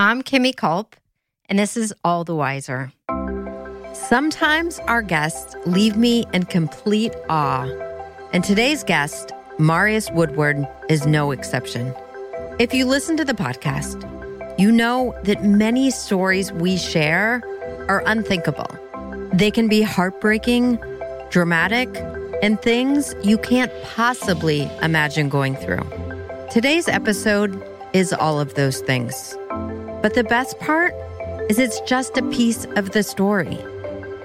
I'm Kimmy Culp, and this is All the Wiser. Sometimes our guests leave me in complete awe, and today's guest, Marius Woodward, is no exception. If you listen to the podcast, you know that many stories we share are unthinkable. They can be heartbreaking, dramatic, and things you can't possibly imagine going through. Today's episode is all of those things. But the best part is it's just a piece of the story.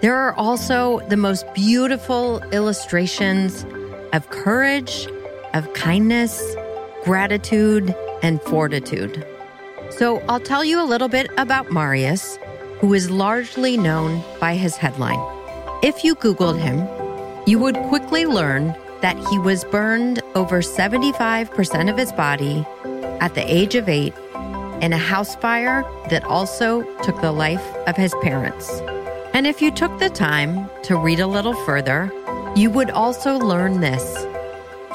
There are also the most beautiful illustrations of courage, of kindness, gratitude, and fortitude. So I'll tell you a little bit about Marius, who is largely known by his headline. If you Googled him, you would quickly learn that he was burned over 75% of his body at the age of eight in a house fire that also took the life of his parents. And if you took the time to read a little further, you would also learn this.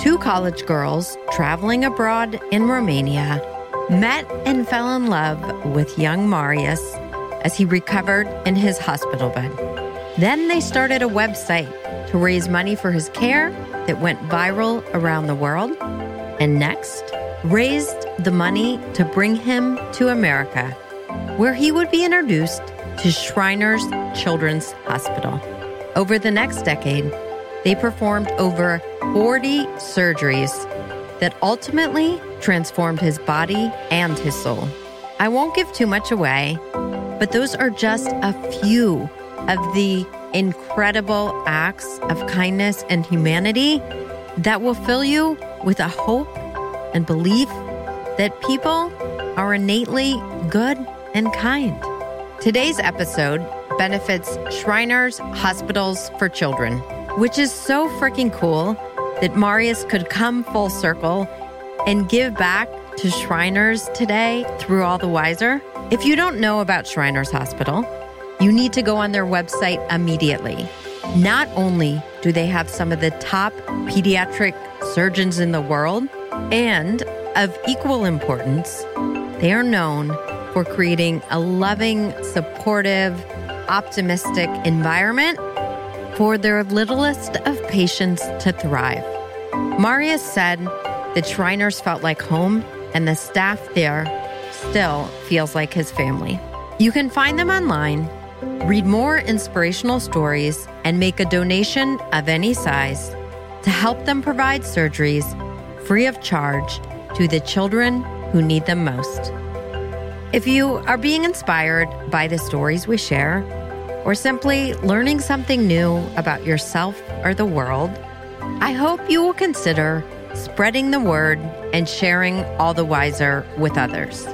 Two college girls traveling abroad in Romania met and fell in love with young Marius as he recovered in his hospital bed. Then they started a website to raise money for his care that went viral around the world. And next, raised the money to bring him to America, where he would be introduced to Shriners Children's Hospital. Over the next decade, they performed over 40 surgeries that ultimately transformed his body and his soul. I won't give too much away, but those are just a few of the incredible acts of kindness and humanity that will fill you with a hope and belief that people are innately good and kind. Today's episode benefits Shriners Hospitals for Children, which is so freaking cool that Marius could come full circle and give back to Shriners today through All the Wiser. If you don't know about Shriners Hospital, you need to go on their website immediately. Not only do they have some of the top pediatric surgeons in the world, and of equal importance, they are known for creating a loving, supportive, optimistic environment for their littlest of patients to thrive. Marius said the Shriners felt like home, and the staff there still feels like his family. You can find them online, read more inspirational stories, and make a donation of any size to help them provide surgeries free of charge to the children who need them most. If you are being inspired by the stories we share, or simply learning something new about yourself or the world, I hope you will consider spreading the word and sharing all the wiser with others.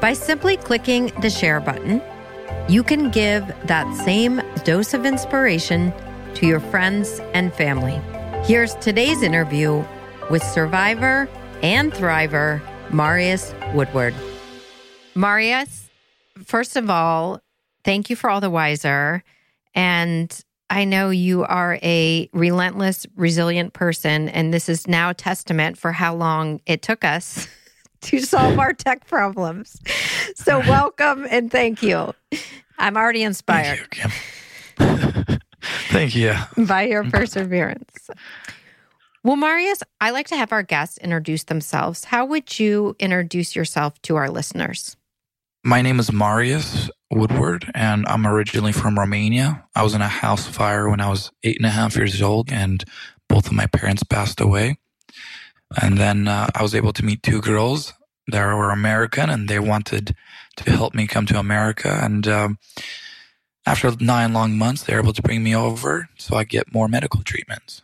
By simply clicking the share button, you can give that same dose of inspiration to your friends and family. Here's today's interview with survivor and thriver Marius Woodward. Marius, first of all, thank you for all the wiser. And I know you are a relentless, resilient person, and this is now a testament for how long it took us to solve our tech problems. So, welcome and thank you. I'm already inspired. Thank you, thank you. By your perseverance. Well, Marius, I like to have our guests introduce themselves. How would you introduce yourself to our listeners? My name is Marius Woodward, and I'm originally from Romania. I was in a house fire when I was eight and a half years old, and both of my parents passed away. And then uh, I was able to meet two girls that were American, and they wanted to help me come to America. And um, after nine long months, they were able to bring me over so I get more medical treatments.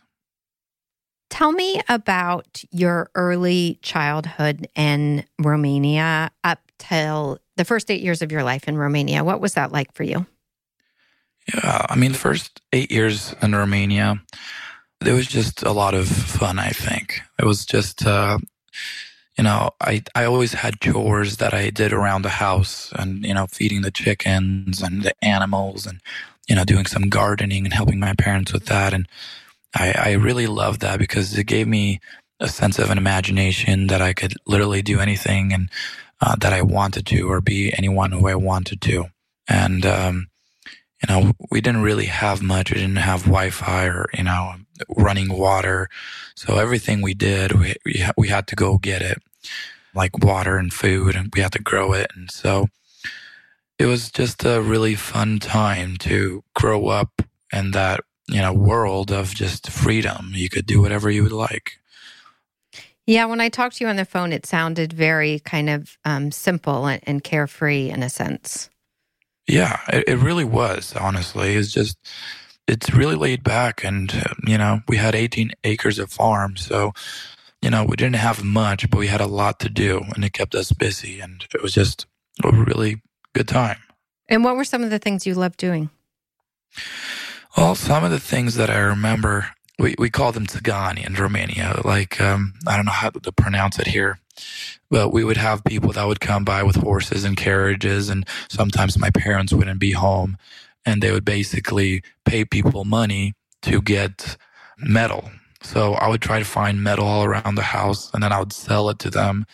Tell me about your early childhood in Romania up till the first eight years of your life in Romania. What was that like for you? Yeah, I mean, the first eight years in Romania, it was just a lot of fun, I think. It was just, uh, you know, I, I always had chores that I did around the house and, you know, feeding the chickens and the animals and, you know, doing some gardening and helping my parents with that. And I, I really loved that because it gave me a sense of an imagination that I could literally do anything and uh, that I wanted to or be anyone who I wanted to. And, um, you know, we didn't really have much. We didn't have Wi-Fi or, you know, running water. So everything we did, we, we, we had to go get it, like water and food, and we had to grow it. And so it was just a really fun time to grow up in that, you know, world of just freedom. You could do whatever you would like. Yeah, when I talked to you on the phone, it sounded very kind of um, simple and, and, carefree in a sense. Yeah, it, it, really was, honestly. It's just, it's really laid back. And, uh, you know, we had 18 acres of farm. So, you know, we didn't have much, but we had a lot to do and it kept us busy. And it was just a really good time. And what were some of the things you loved doing? Well, some of the things that I remember we, we call them Tzigani in Romania. Like, um, I don't know how to pronounce it here, but we would have people that would come by with horses and carriages. And sometimes my parents wouldn't be home and they would basically pay people money to get metal. So I would try to find metal all around the house and then I would sell it to them.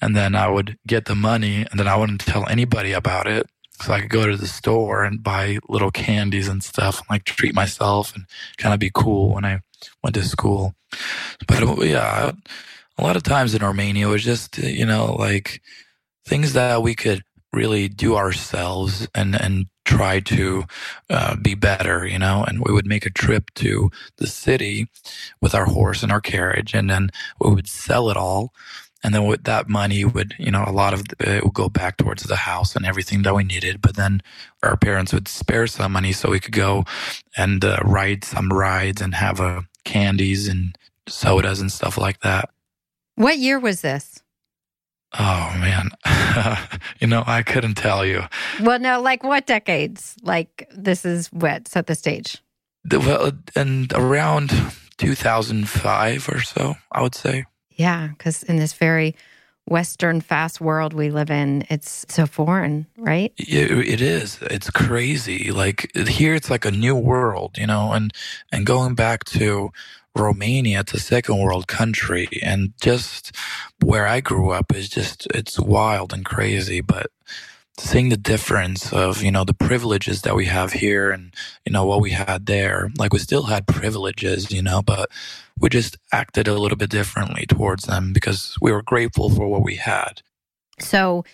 And then I would get the money and then I wouldn't tell anybody about it so I could go to the store and buy little candies and stuff and like treat myself and kind of be cool when I went to school. But uh, yeah, a lot of times in Romania, it was just, you know, like things that we could really do ourselves and, and try to uh, be better, you know, and we would make a trip to the city with our horse and our carriage and then we would sell it all and then with that money would you know a lot of it would go back towards the house and everything that we needed. But then our parents would spare some money so we could go and uh, ride some rides and have uh, candies and sodas and stuff like that. What year was this? Oh man. You know i couldn't tell you. Well no like what decades? Like this is what set the stage. Well and around 2005 or so i would say yeah, because in this very Western fast world we live in, it's so foreign, right? it is. It's crazy. Like here, it's like a new world, you know, and, and going back to Romania, it's a second world country. And just where I grew up is just, it's wild and crazy. But seeing the difference of, you know, the privileges that we have here and, you know, what we had there. Like we still had privileges, you know, but we just acted a little bit differently towards them because we were grateful for what we had. So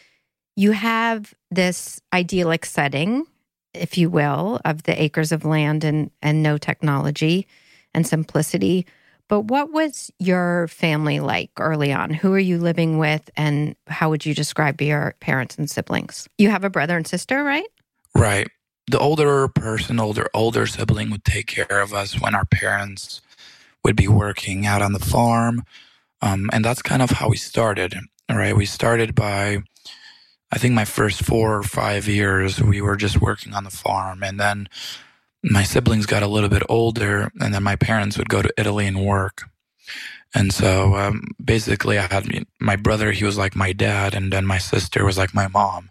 you have this idyllic setting, if you will, of the acres of land and, and no technology and simplicity. But what was your family like early on? Who are you living with, and how would you describe your parents and siblings? You have a brother and sister, right? Right. The older person, older older sibling would take care of us when our parents would be working out on the farm, um, and that's kind of how we started. Right. We started by, I think, my first four or five years, we were just working on the farm, and then my siblings got a little bit older, and then my parents would go to Italy and work. And so um, basically, I had my brother, he was like my dad, and then my sister was like my mom.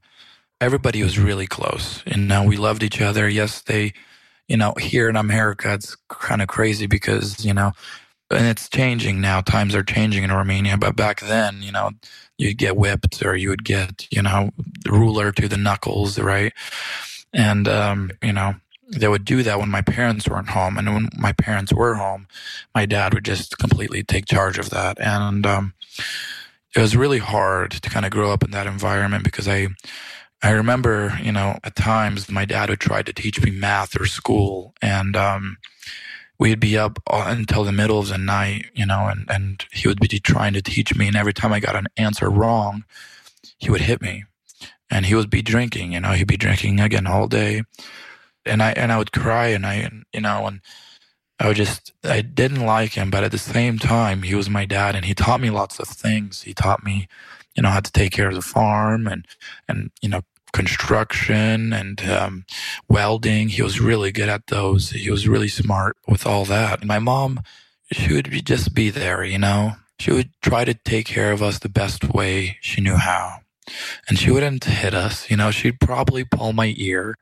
Everybody was really close. And now we loved each other. Yes, they, you know, here in America, it's kind of crazy because, you know, and it's changing now. Times are changing in Romania. But back then, you know, you'd get whipped or you would get, you know, ruler to the knuckles, right? And, um, you know, they would do that when my parents weren't home. And when my parents were home, my dad would just completely take charge of that. And um, it was really hard to kind of grow up in that environment because I, I remember, you know, at times my dad would try to teach me math or school, and um, we'd be up until the middle of the night, you know, and, and he would be trying to teach me. And every time I got an answer wrong, he would hit me. And he would be drinking, you know, he'd be drinking again all day and I and I would cry and I you know and I would just I didn't like him, but at the same time he was my dad and he taught me lots of things. He taught me, you know, had to take care of the farm and, and, you know, construction and um, welding. He was really good at those. He was really smart with all that. And my mom, she would be, just be there, you know. She would try to take care of us the best way she knew how. And she wouldn't hit us, you know. She'd probably pull my ear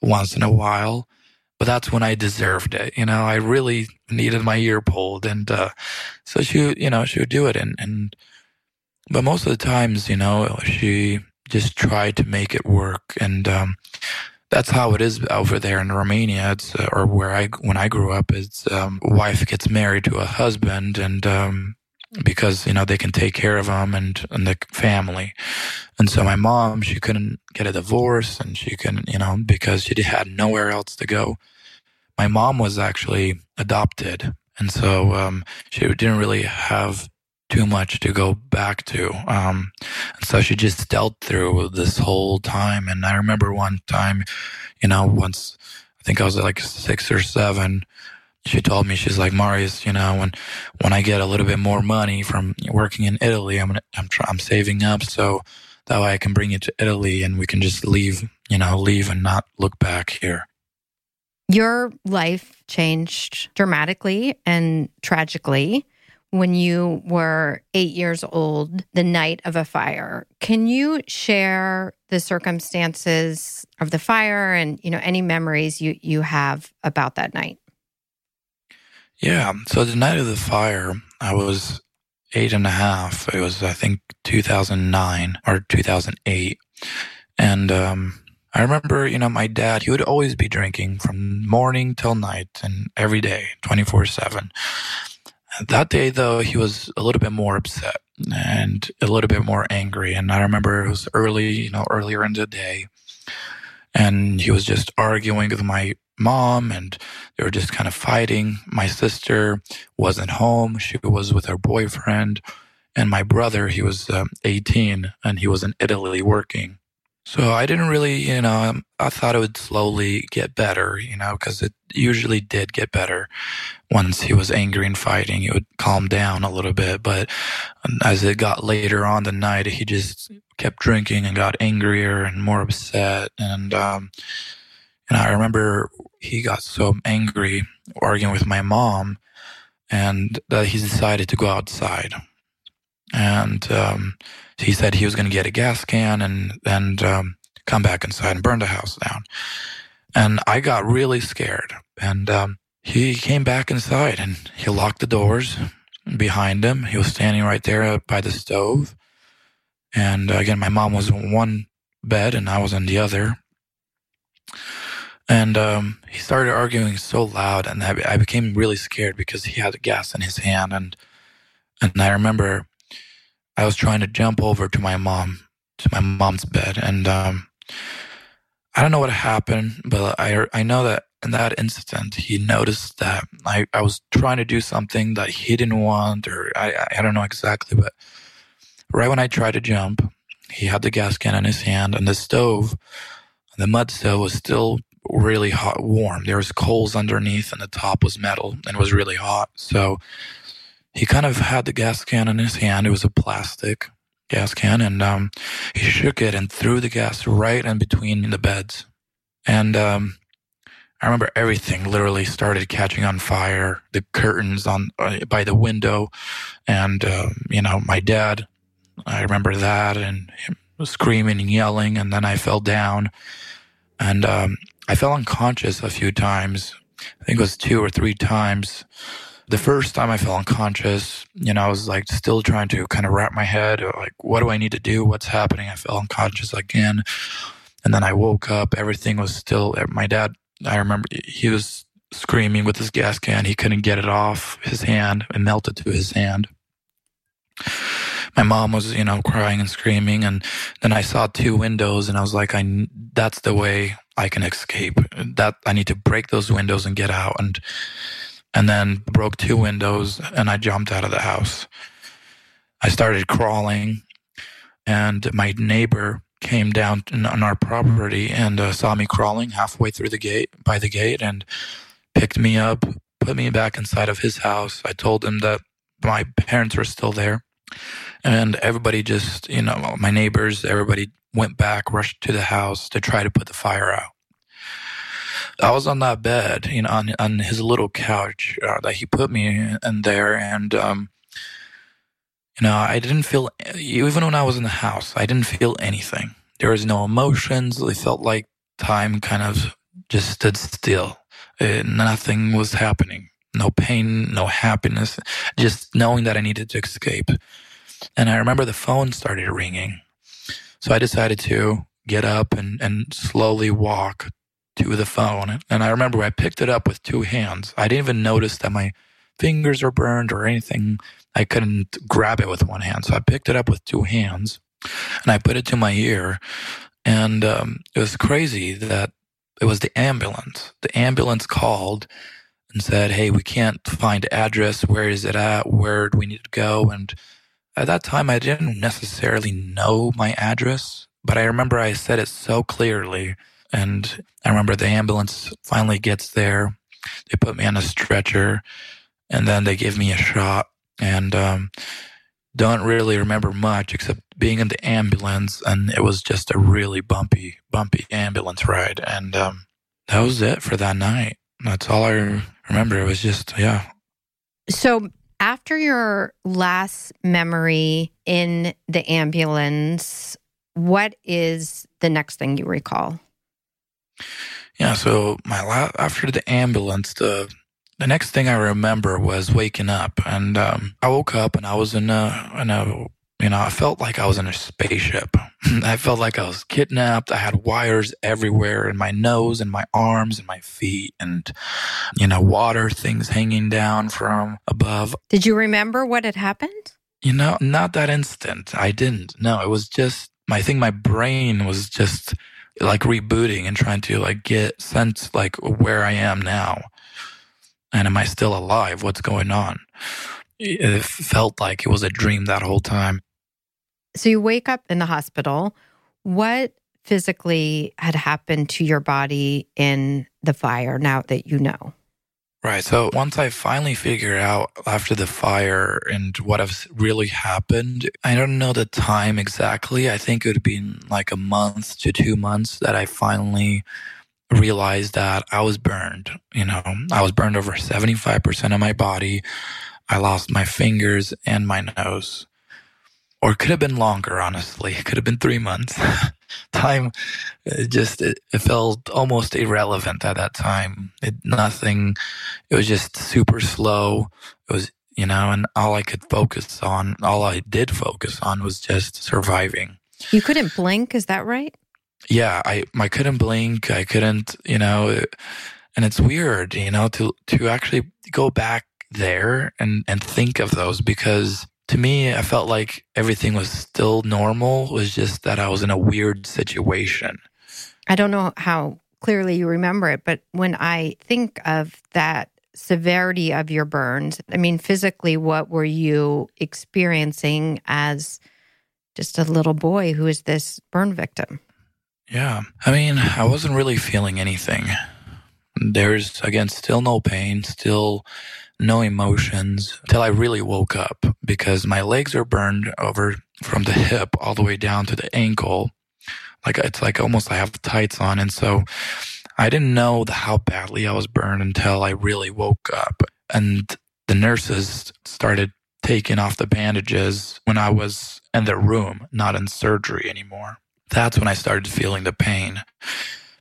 once in a while, but that's when I deserved it. You know, I really needed my ear pulled, and uh, so she, you know, she would do it, and and but most of the times, you know, she just tried to make it work, and um, that's how it is over there in Romania. It's uh, or where I when I grew up, it's um, wife gets married to a husband, and um, because you know they can take care of them and and the family, and so my mom she couldn't get a divorce, and she couldn't you know because she had nowhere else to go. My mom was actually adopted, and so um, she didn't really have too much to go back to. Um, and so she just dealt through this whole time. And I remember one time, you know, once I think I was like six or seven, she told me, she's like, Marius, you know, when, when I get a little bit more money from working in Italy, I'm, gonna, I'm, I'm saving up. So that way I can bring you to Italy and we can just leave, you know, leave and not look back here. Your life changed dramatically and tragically when you were eight years old, the night of a fire. Can you share the circumstances of the fire and you know any memories you you have about that night? Yeah. So the night of the fire, I was eight and a half. It was I think 2009 or 2008, and um, I remember, you know, my dad, he would always be drinking from morning till night and every day, 24 7. That day, though, he was a little bit more upset and a little bit more angry. And I remember it was early, you know, earlier in the day. And he was just arguing with my mom and they were just kind of fighting. My sister wasn't home. She was with her boyfriend. And my brother, he was um, 18 and he was in Italy working. So I didn't really, you know, I thought it would slowly get better, you know, because it usually did get better. Once he was angry and fighting, he would calm down a little bit. But as it got later on the night, he just kept drinking and got angrier and more upset. And, um, and I remember he got so angry arguing with my mom and that he decided to go outside. And, um, he said he was going to get a gas can and and um, come back inside and burn the house down. And I got really scared. And um, he came back inside and he locked the doors behind him. He was standing right there by the stove. And uh, again, my mom was in one bed and I was on the other. And um, he started arguing so loud, and I, I became really scared because he had gas in his hand. And and I remember I was trying to jump over to my mom, to my mom's bed, and um, I don't know what happened, but I I know that in that instant he noticed that I, I was trying to do something that he didn't want, or I I don't know exactly, but right when I tried to jump, he had the gas can in his hand, and the stove, the mud stove, was still really hot, warm. There was coals underneath, and the top was metal, and it was really hot. So he kind of had the gas can in his hand. It was a plastic gas can, and um, he shook it and threw the gas right in between the beds. And um, I remember everything literally started catching on fire. The curtains on uh, by the window, and uh, you know my dad. I remember that and him screaming and yelling, and then I fell down, and um, I fell unconscious a few times. I think it was two or three times the first time I fell unconscious, you know, I was like still trying to kind of wrap my head, uh, like, what do I need to do? What's happening? I fell unconscious again. And then I woke up. Everything was still, eh, my dad, I remember he was screaming with his gas can. He couldn't get it off his hand. It melted to his hand. My mom was, you know, crying and screaming. And then I saw two windows and I was like, I, that's the way I can escape. That I need to break those windows and get out. And, and then broke two windows and I jumped out of the house. I started crawling and my neighbor came down on our property and uh, saw me crawling halfway through the gate by the gate and picked me up, put me back inside of his house. I told him that my parents were still there And everybody just, you know, my neighbors, everybody went back, rushed to the house to try to put the fire out. I was on that bed, you know, on, on his little couch uh, that he put me in there. And, um, you know, I didn't feel, even when I was in the house, I didn't feel anything. There was no emotions. It felt like time kind of just stood still. Uh, nothing was happening. No pain, no happiness, just knowing that I needed to escape. And I remember the phone started ringing. So I decided to get up and, and slowly walk to the phone. And I remember I picked it up with two hands. I didn't even notice that my fingers were burned or anything. I couldn't grab it with one hand. So I picked it up with two hands and I put it to my ear. And um, it was crazy that it was the ambulance. The ambulance called and said, Hey, we can't find address. Where is it at? Where do we need to go? And at that time, I didn't necessarily know my address, but I remember I said it so clearly. And I remember the ambulance finally gets there. They put me on a stretcher and then they give me a shot. And um, don't really remember much except being in the ambulance. And it was just a really bumpy, bumpy ambulance ride. And um, that was it for that night. That's all I remember. It was just, yeah. So after your last memory in the ambulance, what is the next thing you recall? Yeah, so my la- after the ambulance, the the next thing I remember was waking up, and um, I woke up and I was in a in a you know, I felt like I was in a spaceship. I felt like I was kidnapped. I had wires everywhere in my nose and my arms and my feet and, you know, water things hanging down from above. Did you remember what had happened? You know, not that instant. I didn't. No, it was just, I think my brain was just like rebooting and trying to like get sense like where I am now. And am I still alive? What's going on? It felt like it was a dream that whole time. So you wake up in the hospital. What physically had happened to your body in the fire now that you know? Right. So once I finally figured out after the fire and what has really happened, I don't know the time exactly. I think it would be like a month to two months that I finally realized that I was burned. You know, I was burned over 75% of my body. I lost my fingers and my nose or it could have been longer, honestly. It could have been three months. time it just it, it, felt almost irrelevant at that time. It nothing. It was just super slow. It was you know, and all I could focus on, all I did focus on, was just surviving. You couldn't blink, is that right? Yeah, I I couldn't blink. I couldn't, you know, and it's weird, you know, to to actually go back there and and think of those because to me, I felt like everything was still normal. It was just that I was in a weird situation. I don't know how clearly you remember it, but when I think of that severity of your burns, I mean, physically, what were you experiencing as just a little boy who is this burn victim? Yeah. I mean, I wasn't really feeling anything. There's, again, still no pain, still no emotions till I really woke up because my legs are burned over from the hip all the way down to the ankle. Like it's like almost I have tights on. And so I didn't know how badly I was burned until I really woke up. And the nurses started taking off the bandages when I was in the room, not in surgery anymore. That's when I started feeling the pain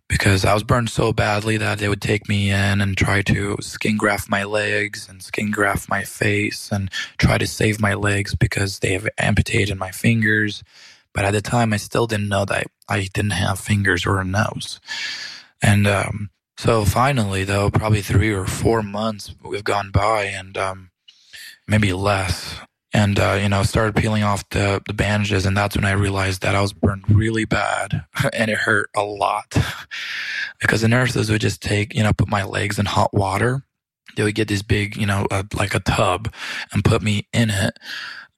because I was burned so badly that they would take me in and try to skin graft my legs and skin graft my face and try to save my legs because they have amputated my fingers. But at the time, I still didn't know that I didn't have fingers or a nose. And um, so finally, though, probably three or four months we've gone by and um, maybe less and uh, you know started peeling off the, the bandages and that's when i realized that i was burned really bad and it hurt a lot. Because the nurses would just take you know put my legs in hot water. They would get this big you know uh, like a tub and put me in it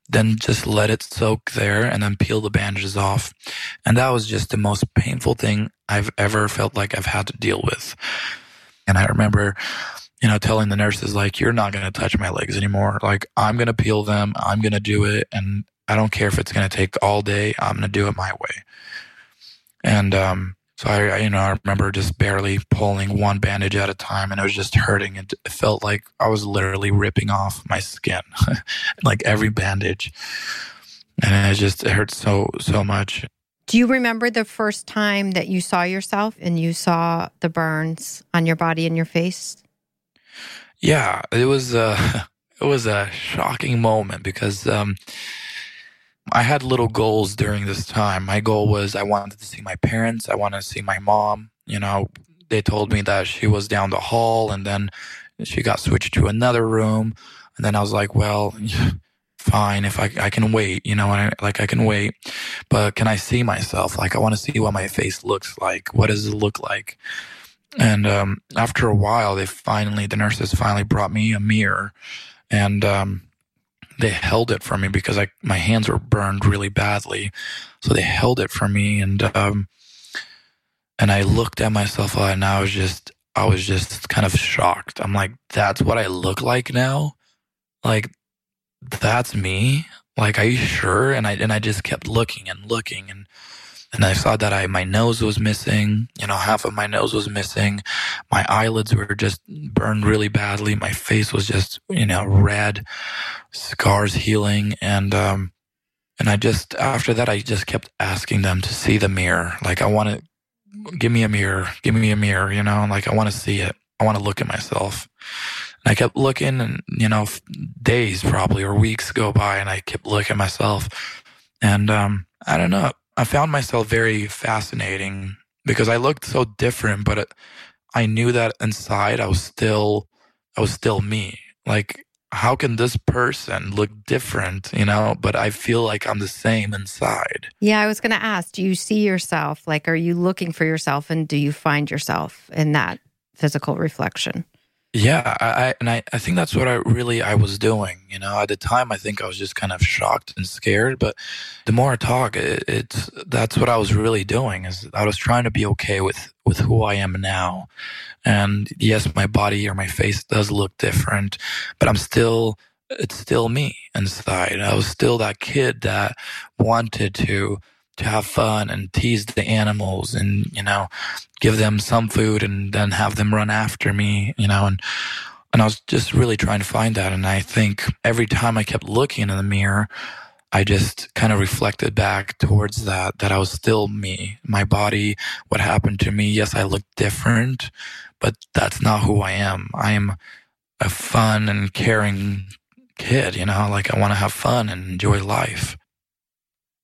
then just let it soak there and then peel the bandages off. And that was just the most painful thing i've ever felt like i've had to deal with. And i remember you know, telling the nurses, like, you're not going to touch my legs anymore. Like, I'm going to peel them. I'm going to do it. And I don't care if it's going to take all day. I'm going to do it my way. And, um, so I, you know, I remember just barely pulling one bandage at a time and it was just hurting. It felt like I was literally ripping off my skin, like every bandage. And it just, it hurt so, so much. Do you remember the first time that you saw yourself and you saw the burns on your body and your face? Yeah, it was a, it was a shocking moment because, um, I had little goals during this time. My goal was I wanted to see my parents. I wanted to see my mom. You know, they told me that she was down the hall and then she got switched to another room. And then I was like, well, fine. If I, I can wait, you know, I, like I can wait, but can I see myself? Like I want to see what my face looks like. What does it look like? And, um, after a while, they finally, the nurses finally brought me a mirror and, um, they held it for me because I my hands were burned really badly, so they held it for me, and um, and I looked at myself and I was just I was just kind of shocked. I'm like, that's what I look like now, like that's me. Like, are you sure? And I and I just kept looking and looking and and I saw that I my nose was missing. You know, half of my nose was missing. My eyelids were just burned really badly. My face was just you know red, scars healing, and um, and I just after that I just kept asking them to see the mirror. Like I want to give me a mirror, give me a mirror. You know, like I want to see it. I want to look at myself. And I kept looking, and you know, days probably or weeks go by, and I kept looking at myself, and um, I don't know I found myself very fascinating because I looked so different, but it, I knew that inside I was still, I was still me. Like, how can this person look different, you know, but I feel like I'm the same inside? Yeah, I was going to ask, do you see yourself? Like, are you looking for yourself and do you find yourself in that physical reflection? Yeah, I, and I, I think that's what I really I was doing. You know, at the time, I think I was just kind of shocked and scared. But the more I talk, it, it's that's what I was really doing. Is I was trying to be okay with with who I am now. And yes, my body or my face does look different, but I'm still it's still me inside. I was still that kid that wanted to to have fun and tease the animals and, you know, give them some food and then have them run after me, you know, and, and I was just really trying to find that. And I think every time I kept looking in the mirror, I just kind of reflected back towards that, that I was still me, my body, what happened to me. Yes, I look different, but that's not who I am. I am a fun and caring kid, you know, like I want to have fun and enjoy life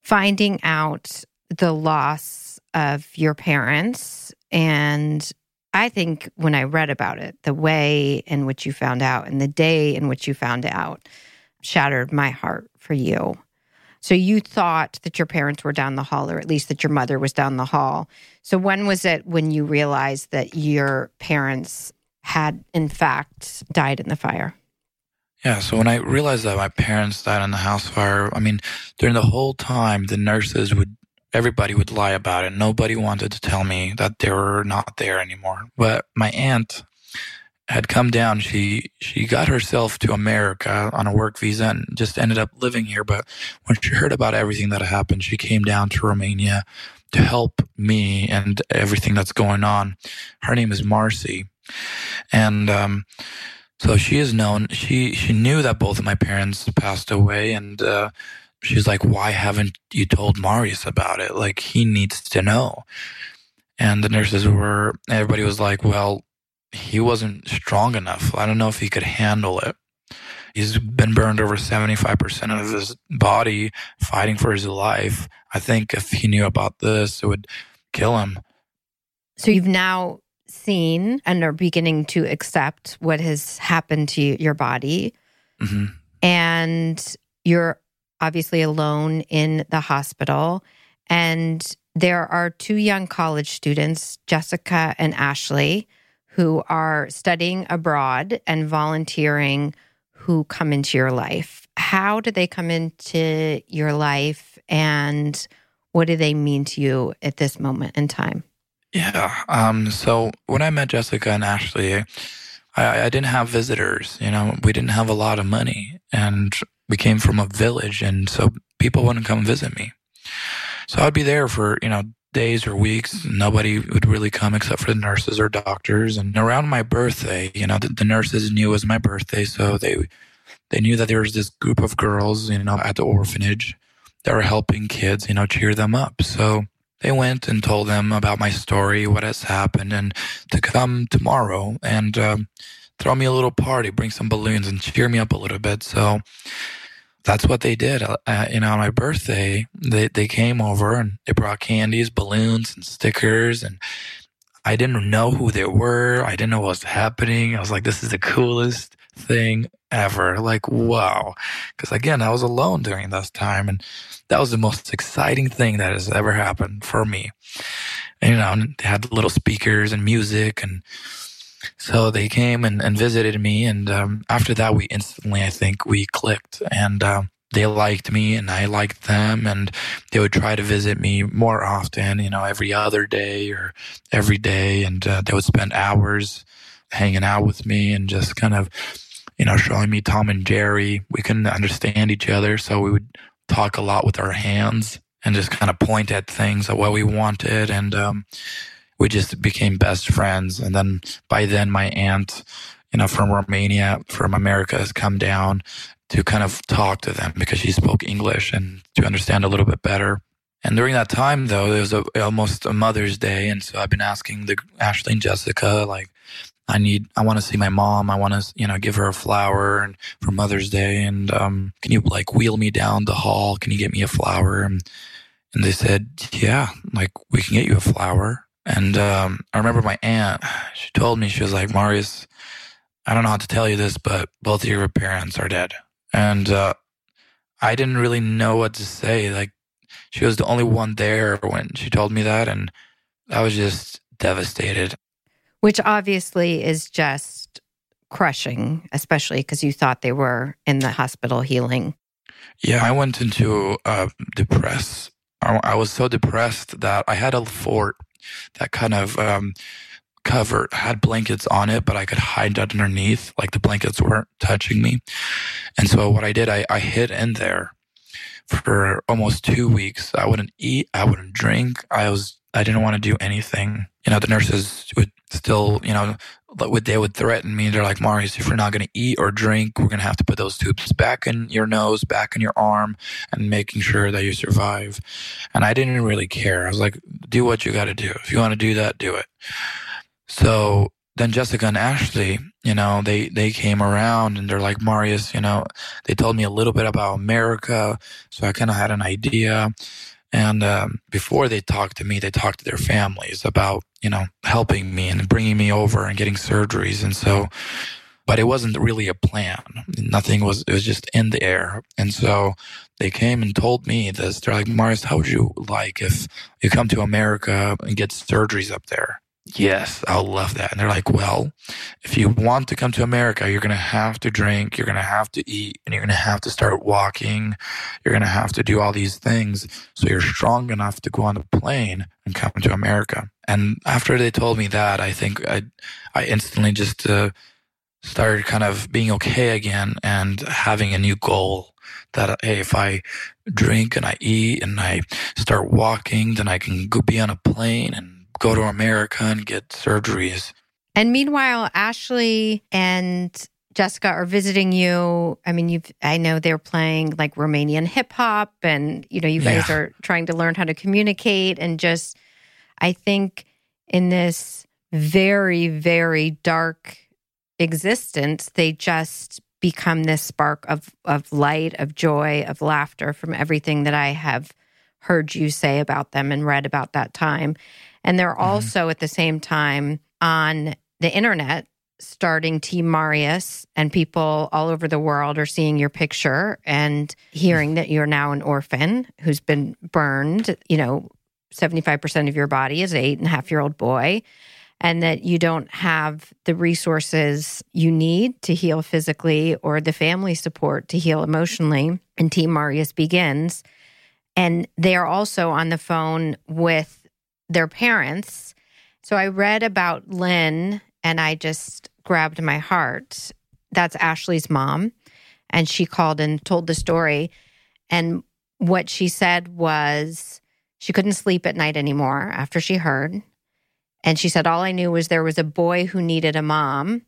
finding out the loss of your parents. And I think when I read about it, the way in which you found out and the day in which you found out shattered my heart for you. So you thought that your parents were down the hall, or at least that your mother was down the hall. So when was it when you realized that your parents had, in fact, died in the fire? Yeah, so when I realized that my parents died in the house fire, I mean, during the whole time, the nurses would, everybody would lie about it. Nobody wanted to tell me that they were not there anymore. But my aunt had come down. She, she got herself to America on a work visa and just ended up living here. But when she heard about everything that happened, she came down to Romania to help me and everything that's going on. Her name is Marcy. And, um, so she is known. She she knew that both of my parents passed away, and uh, she's like, "Why haven't you told Marius about it? Like he needs to know." And the nurses were. Everybody was like, "Well, he wasn't strong enough. I don't know if he could handle it." He's been burned over 75% of his body fighting for his life. I think if he knew about this, it would kill him. So you've now seen and are beginning to accept what has happened to your body. Mm-hmm. And you're obviously alone in the hospital. And there are two young college students, Jessica and Ashley, who are studying abroad and volunteering who come into your life. How do they come into your life and what do they mean to you at this moment in time? Yeah. Um, so when I met Jessica and Ashley, I, I didn't have visitors. You know, we didn't have a lot of money, and we came from a village, and so people wouldn't come visit me. So I'd be there for you know days or weeks. Nobody would really come except for the nurses or doctors. And around my birthday, you know, the, the nurses knew it was my birthday, so they they knew that there was this group of girls, you know, at the orphanage that were helping kids, you know, cheer them up. So they went and told them about my story, what has happened, and to come tomorrow and um, throw me a little party, bring some balloons, and cheer me up a little bit. So that's what they did. Uh, uh, you know, on my birthday, they, they came over and they brought candies, balloons, and stickers. And I didn't know who they were. I didn't know what was happening. I was like, this is the coolest thing ever. Like, wow. Because again, I was alone during this time. And that was the most exciting thing that has ever happened for me. And, you know, they had little speakers and music and so they came and, and visited me. And um, after that, we instantly, I think, we clicked. And um, they liked me and I liked them. And they would try to visit me more often, you know, every other day or every day. And uh, they would spend hours hanging out with me and just kind of, you know, showing me Tom and Jerry. We couldn't understand each other. So we would talk a lot with our hands and just kind of point at things at what we wanted. And, um, we just became best friends. And then by then, my aunt, you know, from Romania, from America, has come down to kind of talk to them because she spoke English and to understand a little bit better. And during that time, though, it was a, almost a Mother's Day, and so I've been asking the Ashley and Jessica, like, I need, I want to see my mom. I want to, you know, give her a flower and for Mother's Day. And um, can you like wheel me down the hall? Can you get me a flower? And, and they said, yeah, like we can get you a flower. And um, I remember my aunt, she told me, she was like, Marius, I don't know how to tell you this, but both of your parents are dead. And uh, I didn't really know what to say. Like, she was the only one there when she told me that. And I was just devastated. Which obviously is just crushing, especially because you thought they were in the hospital healing. Yeah, I went into uh, depressed. I was so depressed that I had a fort that kind of um, cover had blankets on it, but I could hide underneath, like the blankets weren't touching me. And so what I did, I, I hid in there for almost two weeks. I wouldn't eat, I wouldn't drink. I was, I didn't want to do anything. You know, the nurses would still, you know, would they would threaten me. They're like, Marius, if you're not going to eat or drink, we're going to have to put those tubes back in your nose, back in your arm, and making sure that you survive. And I didn't really care. I was like, do what you got to do. If you want to do that, do it. So then Jessica and Ashley, you know, they, they came around and they're like, Marius, you know, they told me a little bit about America. So I kind of had an idea. And um, before they talked to me, they talked to their families about, you know, helping me and bringing me over and getting surgeries. And so, but it wasn't really a plan. Nothing was, it was just in the air. And so they came and told me this. They're like, Marius, how would you like if you come to America and get surgeries up there? Yes, I'll love that. And they're like, well, if you want to come to America, you're going to have to drink, you're going to have to eat, and you're going to have to start walking. You're going to have to do all these things. So you're strong enough to go on a plane and come to America. And after they told me that, I think I, I instantly just uh, started kind of being okay again and having a new goal that, hey, if I drink and I eat and I start walking, then I can go be on a plane and go to America and get surgeries. And meanwhile, Ashley and Jessica are visiting you. I mean, you've I know they're playing like Romanian hip hop and you know, you guys yeah. are trying to learn how to communicate and just I think in this very very dark existence, they just become this spark of of light, of joy, of laughter from everything that I have heard you say about them and read about that time. And they're mm-hmm. also at the same time on the internet starting Team Marius, and people all over the world are seeing your picture and hearing that you're now an orphan who's been burned. You know, 75% of your body is an eight and a half year old boy, and that you don't have the resources you need to heal physically or the family support to heal emotionally. And Team Marius begins. And they are also on the phone with their parents. So I read about Lynn and I just grabbed my heart. That's Ashley's mom. And she called and told the story. And what she said was she couldn't sleep at night anymore after she heard. And she said, All I knew was there was a boy who needed a mom.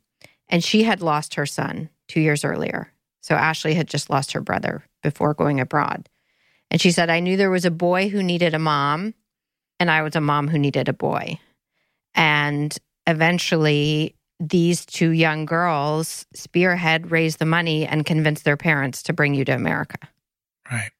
And she had lost her son two years earlier. So Ashley had just lost her brother before going abroad. And she said, I knew there was a boy who needed a mom, and I was a mom who needed a boy. And eventually, these two young girls, Spearhead, raised the money and convinced their parents to bring you to America. Right.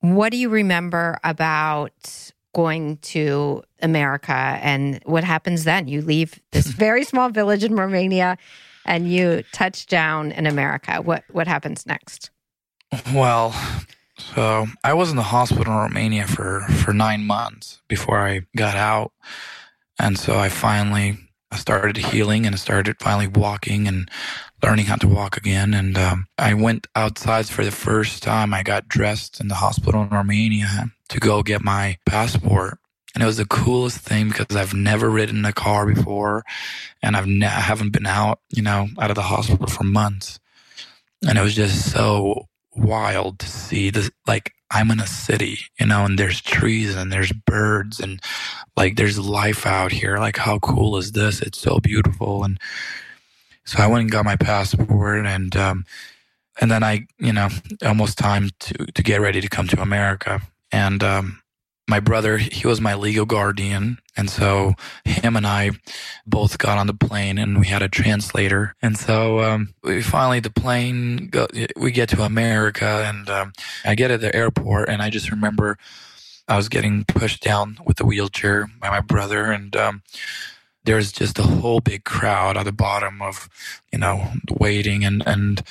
What do you remember about going to America and what happens then? You leave this very small village in Romania and you touch down in America. What what happens next? Well, so I was in the hospital in Romania for for nine months before I got out, and so I finally started healing and started finally walking and learning how to walk again. And um, I went outside for the first time. I got dressed in the hospital in Romania to go get my passport. And it was the coolest thing because I've never ridden a car before and I've ne- I haven't been out, you know, out of the hospital for months. And it was just so wild to see this, like, I'm in a city, you know, and there's trees and there's birds and like there's life out here. Like, how cool is this? It's so beautiful. And so I went and got my passport and, um, and then I, you know, almost time to, to get ready to come to America. And, um, my brother, he was my legal guardian. And so him and I both got on the plane and we had a translator. And so, um, we finally, the plane, go, we get to America and, um, I get at the airport and I just remember I was getting pushed down with the wheelchair by my brother and, um, there's just a whole big crowd at the bottom of, you know, waiting and, and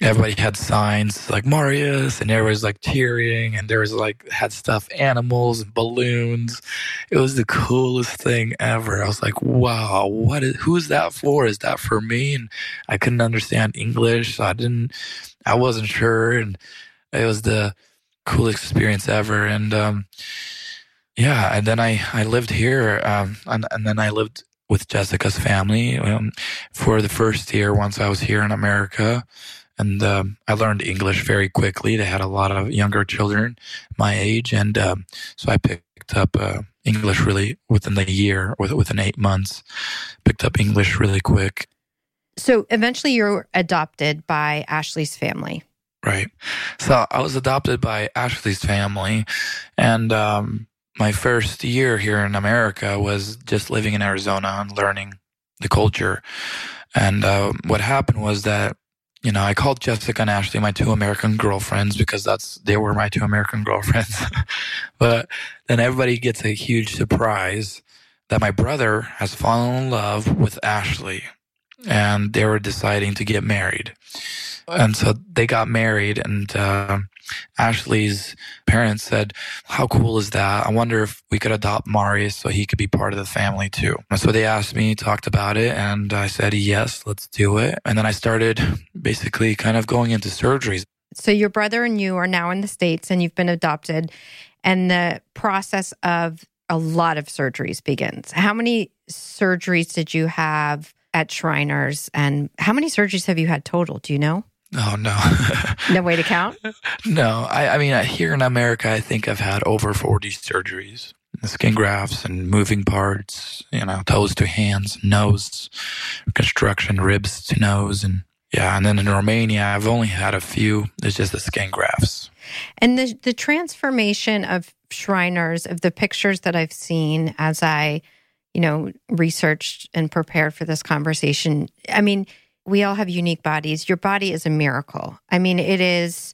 everybody had signs like Marius and everybody was like cheering and there was like had stuffed animals and balloons. It was the coolest thing ever. I was like, wow, what is, who's that for? Is that for me? And I couldn't understand English. So I didn't, I wasn't sure. And it was the coolest experience ever. And, um, yeah, and then I, I lived here, um, and, and then I lived with Jessica's family um, for the first year once I was here in America and um, I learned English very quickly. They had a lot of younger children my age, and um, so I picked up uh, English really within the year, within eight months. Picked up English really quick. So eventually, you're adopted by Ashley's family. Right. So I was adopted by Ashley's family, and um, my first year here in America was just living in Arizona and learning the culture. And uh, what happened was that you know, I called Jessica and Ashley my two American girlfriends because that's they were my two American girlfriends. but then everybody gets a huge surprise that my brother has fallen in love with Ashley and they were deciding to get married. And so they got married and uh, Ashley's parents said, How cool is that? I wonder if we could adopt Marius so he could be part of the family too. And so they asked me, talked about it, and I said, Yes, let's do it. And then I started basically kind of going into surgeries. So your brother and you are now in the States and you've been adopted, and the process of a lot of surgeries begins. How many surgeries did you have at Shriners, and how many surgeries have you had total? Do you know? Oh no. no way to count? No. I, I mean, here in America, I think I've had over 40 surgeries. Skin grafts and moving parts, you know, toes to hands, nose, construction, ribs to nose. And yeah. And then in Romania, I've only had a few. It's just the skin grafts. And the, the transformation of Shriners, of the pictures that I've seen as I, you know, researched and prepared for this conversation. I mean, we all have unique bodies. Your body is a miracle. I mean, it is,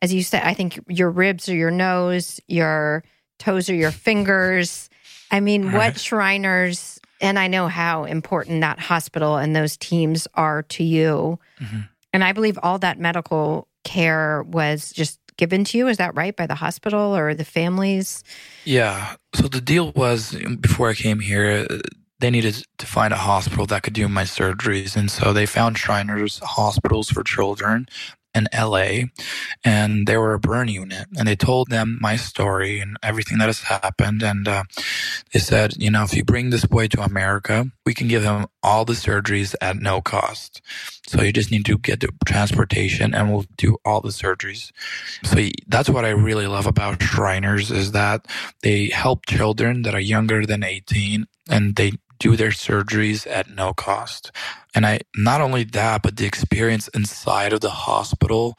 as you said, I think your ribs are your nose, your toes are your fingers. I mean, what Shriners, and I know how important that hospital and those teams are to you. Mm-hmm. And I believe all that medical care was just given to you. Is that right? By the hospital or the families? Yeah. So the deal was before I came here, they needed to find a hospital that could do my surgeries. And so they found Shriners Hospitals for Children in LA and they were a burn unit and they told them my story and everything that has happened. And uh, they said, you know, if you bring this boy to America, we can give him all the surgeries at no cost. So you just need to get the transportation and we'll do all the surgeries. So that's what I really love about Shriners is that they help children that are younger than 18 and they do their surgeries at no cost. And I, not only that, but the experience inside of the hospital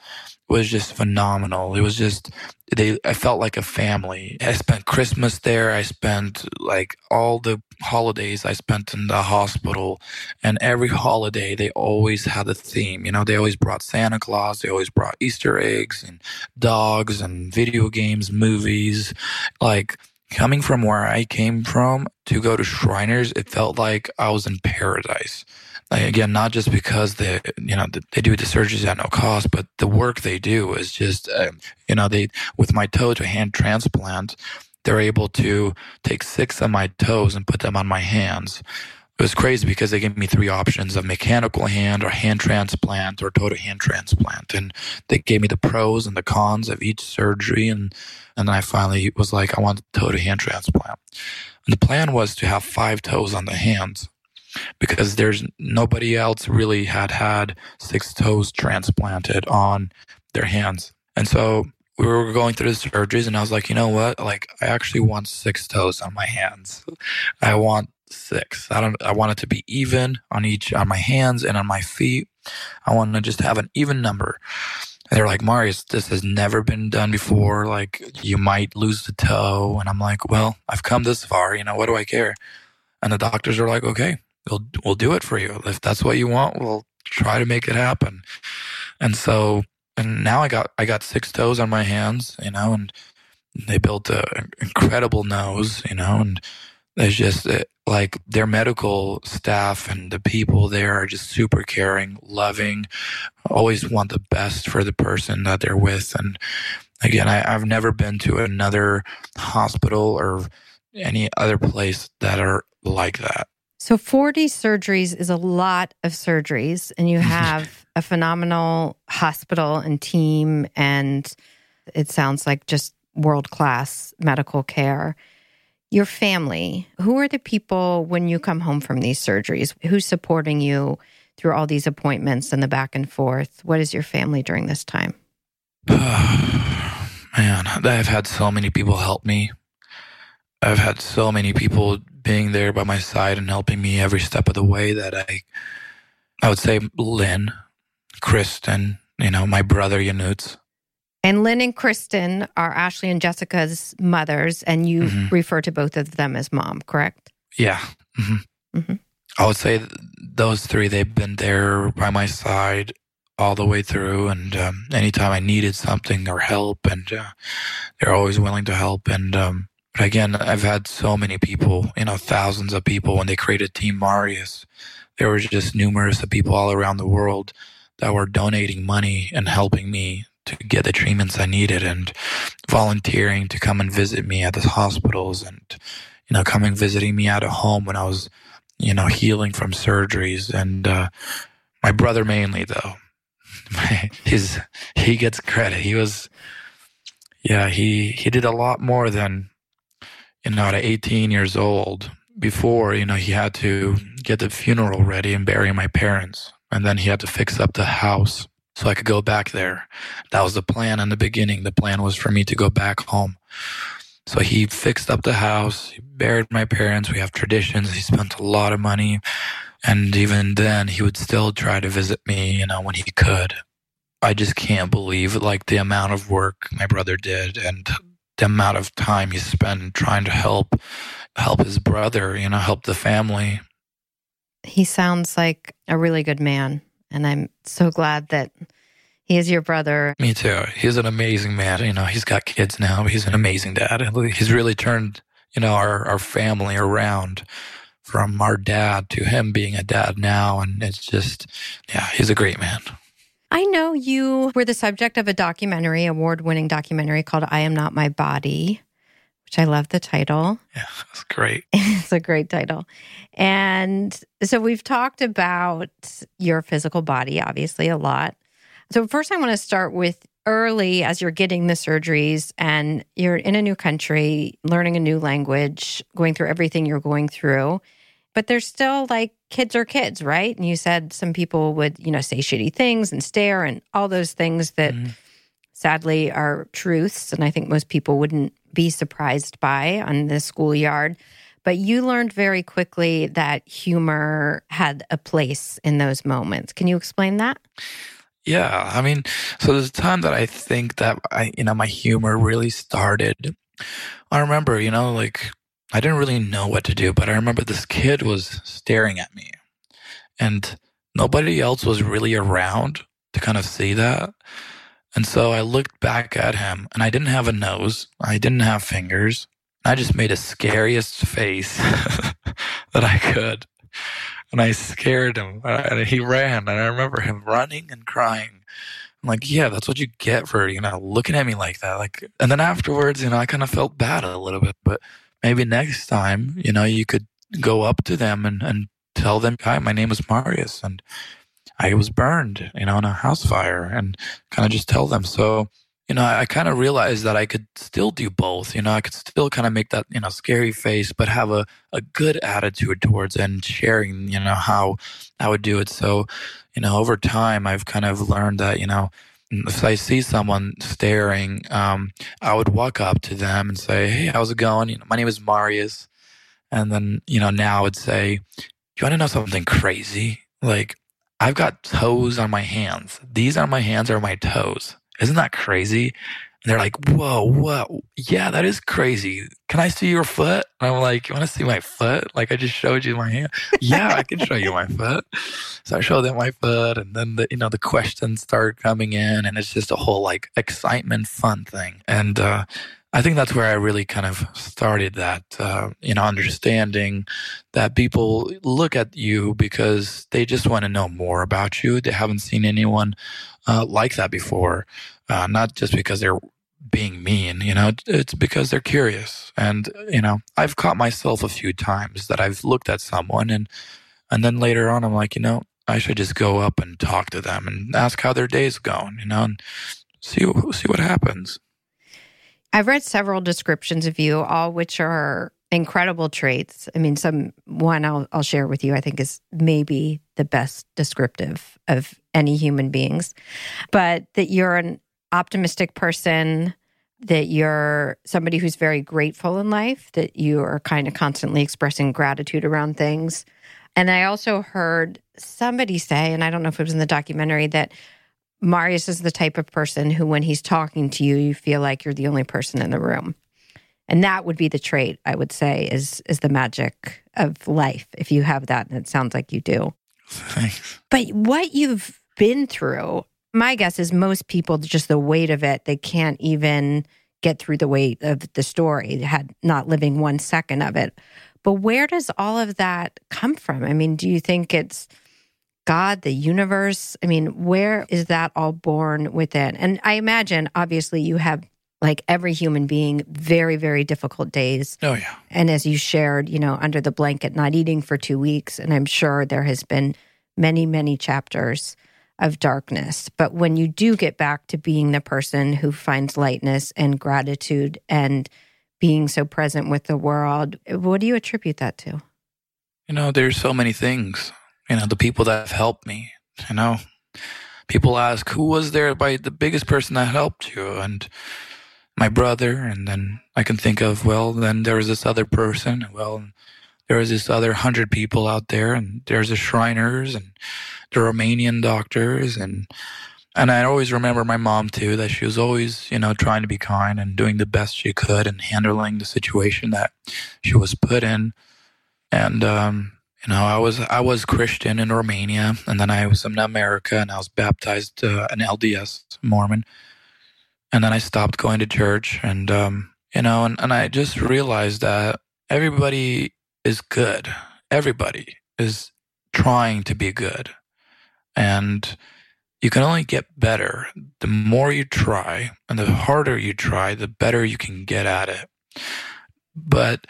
was just phenomenal. It was just, they, I felt like a family. I spent Christmas there. I spent like all the holidays I spent in the hospital and every holiday they always had a theme. You know, they always brought Santa Claus. They always brought Easter eggs and dogs and video games, movies. Like, coming from where I came from to go to Shriners, it felt like I was in paradise. Like again, not just because they, you know, they do the surgeries at no cost, but the work they do is just, uh, you know, they with my toe to hand transplant, they're able to take six of my toes and put them on my hands. It was crazy because they gave me three options of mechanical hand or hand transplant or toe to hand transplant. And they gave me the pros and the cons of each surgery. And, and then I finally was like, I want toe to hand transplant. The plan was to have five toes on the hands because there's nobody else really had had six toes transplanted on their hands. And so we were going through the surgeries and I was like, you know what? Like I actually want six toes on my hands. I want six. I don't, I want it to be even on each, on my hands and on my feet. I want to just have an even number. They're like, Marius, this has never been done before. Like, you might lose the toe. And I'm like, well, I've come this far. You know, what do I care? And the doctors are like, okay, we'll, we'll do it for you. If that's what you want, we'll try to make it happen. And so, and now I got, I got six toes on my hands, you know, and they built an incredible nose, you know, and there's just uh, like their medical staff and the people there are just super caring, loving, always want the best for the person that they're with. And again, I, I've never been to another hospital or any other place that are like that. So 40 surgeries is a lot of surgeries, and you have a phenomenal hospital and team, and it sounds like just world class medical care your family, who are the people when you come home from these surgeries? Who's supporting you through all these appointments and the back and forth? What is your family during this time? Man, I've had so many people help me. I've had so many people being there by my side and helping me every step of the way that I I would say Lynn, Kristen, you know, my brother Yanuts. And Lynn and Kristen are Ashley and Jessica's mothers, and you mm-hmm. refer to both of them as mom, correct? Yeah. Mm-hmm. Mm-hmm. I would say those three, they've been there by my side all the way through. And um, anytime I needed something or help, and uh, they're always willing to help. And um, but again, I've had so many people, you know, thousands of people when they created Team Marius. There were just numerous of people all around the world that were donating money and helping me to get the treatments I needed and volunteering to come and visit me at the hospitals and, you know, coming visiting me at home when I was, you know, healing from surgeries. And, uh, my brother mainly though, he's, he gets credit. He was, yeah, he, he did a lot more than, you know, at 18 years old before, you know, he had to get the funeral ready and bury my parents. And then he had to fix up the house so I could go back there. That was the plan in the beginning. The plan was for me to go back home. So he fixed up the house, he buried my parents. We have traditions. He spent a lot of money. And even then, he would still try to visit me, you know, when he could. I just can't believe like the amount of work my brother did and the amount of time he spent trying to help help his brother, you know, help the family. He sounds like a really good man. And I'm so glad that he is your brother. Me too. He's an amazing man. You know, he's got kids now. He's an amazing dad. He's really turned, you know, our, our family around from our dad to him being a dad now. And it's just, yeah, he's a great man. I know you were the subject of a documentary, award winning documentary called I Am Not My Body which I love the title. Yeah, it's great. it's a great title. And so we've talked about your physical body, obviously, a lot. So, first, I want to start with early as you're getting the surgeries and you're in a new country, learning a new language, going through everything you're going through. But there's still like kids are kids, right? And you said some people would, you know, say shitty things and stare and all those things that mm-hmm. Sadly are truths. And I think most people wouldn't be surprised by on the schoolyard. But you learned very quickly that humor had a place in those moments. Can you explain that? Yeah, I mean, so there's a time that I think that I, you know, my humor really started. I remember, you know, like I didn't really know what to do, but I remember this kid was staring at me and nobody else was really around to kind of see that. And so I looked back at him and I didn't have a nose. I didn't have fingers. I just made a scariest face that I could and I scared him. And he ran, and I remember him running and crying. I'm like, yeah, that's what you get for you know looking at me like that. Like, and then afterwards, you know, I kind of felt bad a little bit, but maybe next time, you know, you could go up to them and and tell them, hi, my name is Marius, and I was burned, you know, in a house fire, and kind of just tell them. So you know, I, kind of realized that I could still do both. You know, I could still kind of make that, you know, scary face, but have a, a good attitude towards and sharing, you know, how I would do it. So, you know, over time, I've kind of learned that, you know, if I see someone staring, um, I would walk up to them and say, Hey, how's it going? You know, my name is Marius. And then, you know, now I would say, Do you want to know something crazy? Like, I've got toes on my hands. These are my hands or my toes. Isn't that crazy? And they're like, whoa, whoa. Yeah, that is crazy. Can I see your foot? And I'm like, you want to see my foot? Like I just showed you my hand. yeah, I can show you my foot. So I show them my foot and then the, you know, the questions start coming in and it's just a whole like excitement, fun thing. And, uh, I think that's where I really kind of started that, uh, you know, understanding that people look at you because they just want to know more about you. They haven't seen anyone uh, like that before, uh, not just because they're being mean, you know, it's because they're curious. And, you know, I've caught myself a few times that I've looked at someone and, and then later on, I'm like, you know, I should just go up and talk to them and ask how their day's going, you know, and see, see what happens. I've read several descriptions of you, all which are incredible traits. I mean, some one I'll I'll share with you. I think is maybe the best descriptive of any human beings, but that you're an optimistic person, that you're somebody who's very grateful in life, that you are kind of constantly expressing gratitude around things. And I also heard somebody say, and I don't know if it was in the documentary, that Marius is the type of person who, when he's talking to you, you feel like you're the only person in the room. And that would be the trait I would say is is the magic of life. If you have that, and it sounds like you do. Thanks. But what you've been through, my guess is most people just the weight of it, they can't even get through the weight of the story, had not living one second of it. But where does all of that come from? I mean, do you think it's God, the universe? I mean, where is that all born within? And I imagine, obviously, you have like every human being, very, very difficult days. Oh, yeah. And as you shared, you know, under the blanket, not eating for two weeks. And I'm sure there has been many, many chapters of darkness. But when you do get back to being the person who finds lightness and gratitude and being so present with the world, what do you attribute that to? You know, there's so many things you know, the people that have helped me, you know, people ask, who was there by the biggest person that helped you? And my brother. And then I can think of, well, then there was this other person. Well, there was this other hundred people out there and there's the Shriners and the Romanian doctors. And, and I always remember my mom too, that she was always, you know, trying to be kind and doing the best she could and handling the situation that she was put in. And, um, you know, I was I was Christian in Romania, and then I was in America, and I was baptized uh, an LDS Mormon, and then I stopped going to church, and um, you know, and, and I just realized that everybody is good. Everybody is trying to be good, and you can only get better. The more you try, and the harder you try, the better you can get at it. But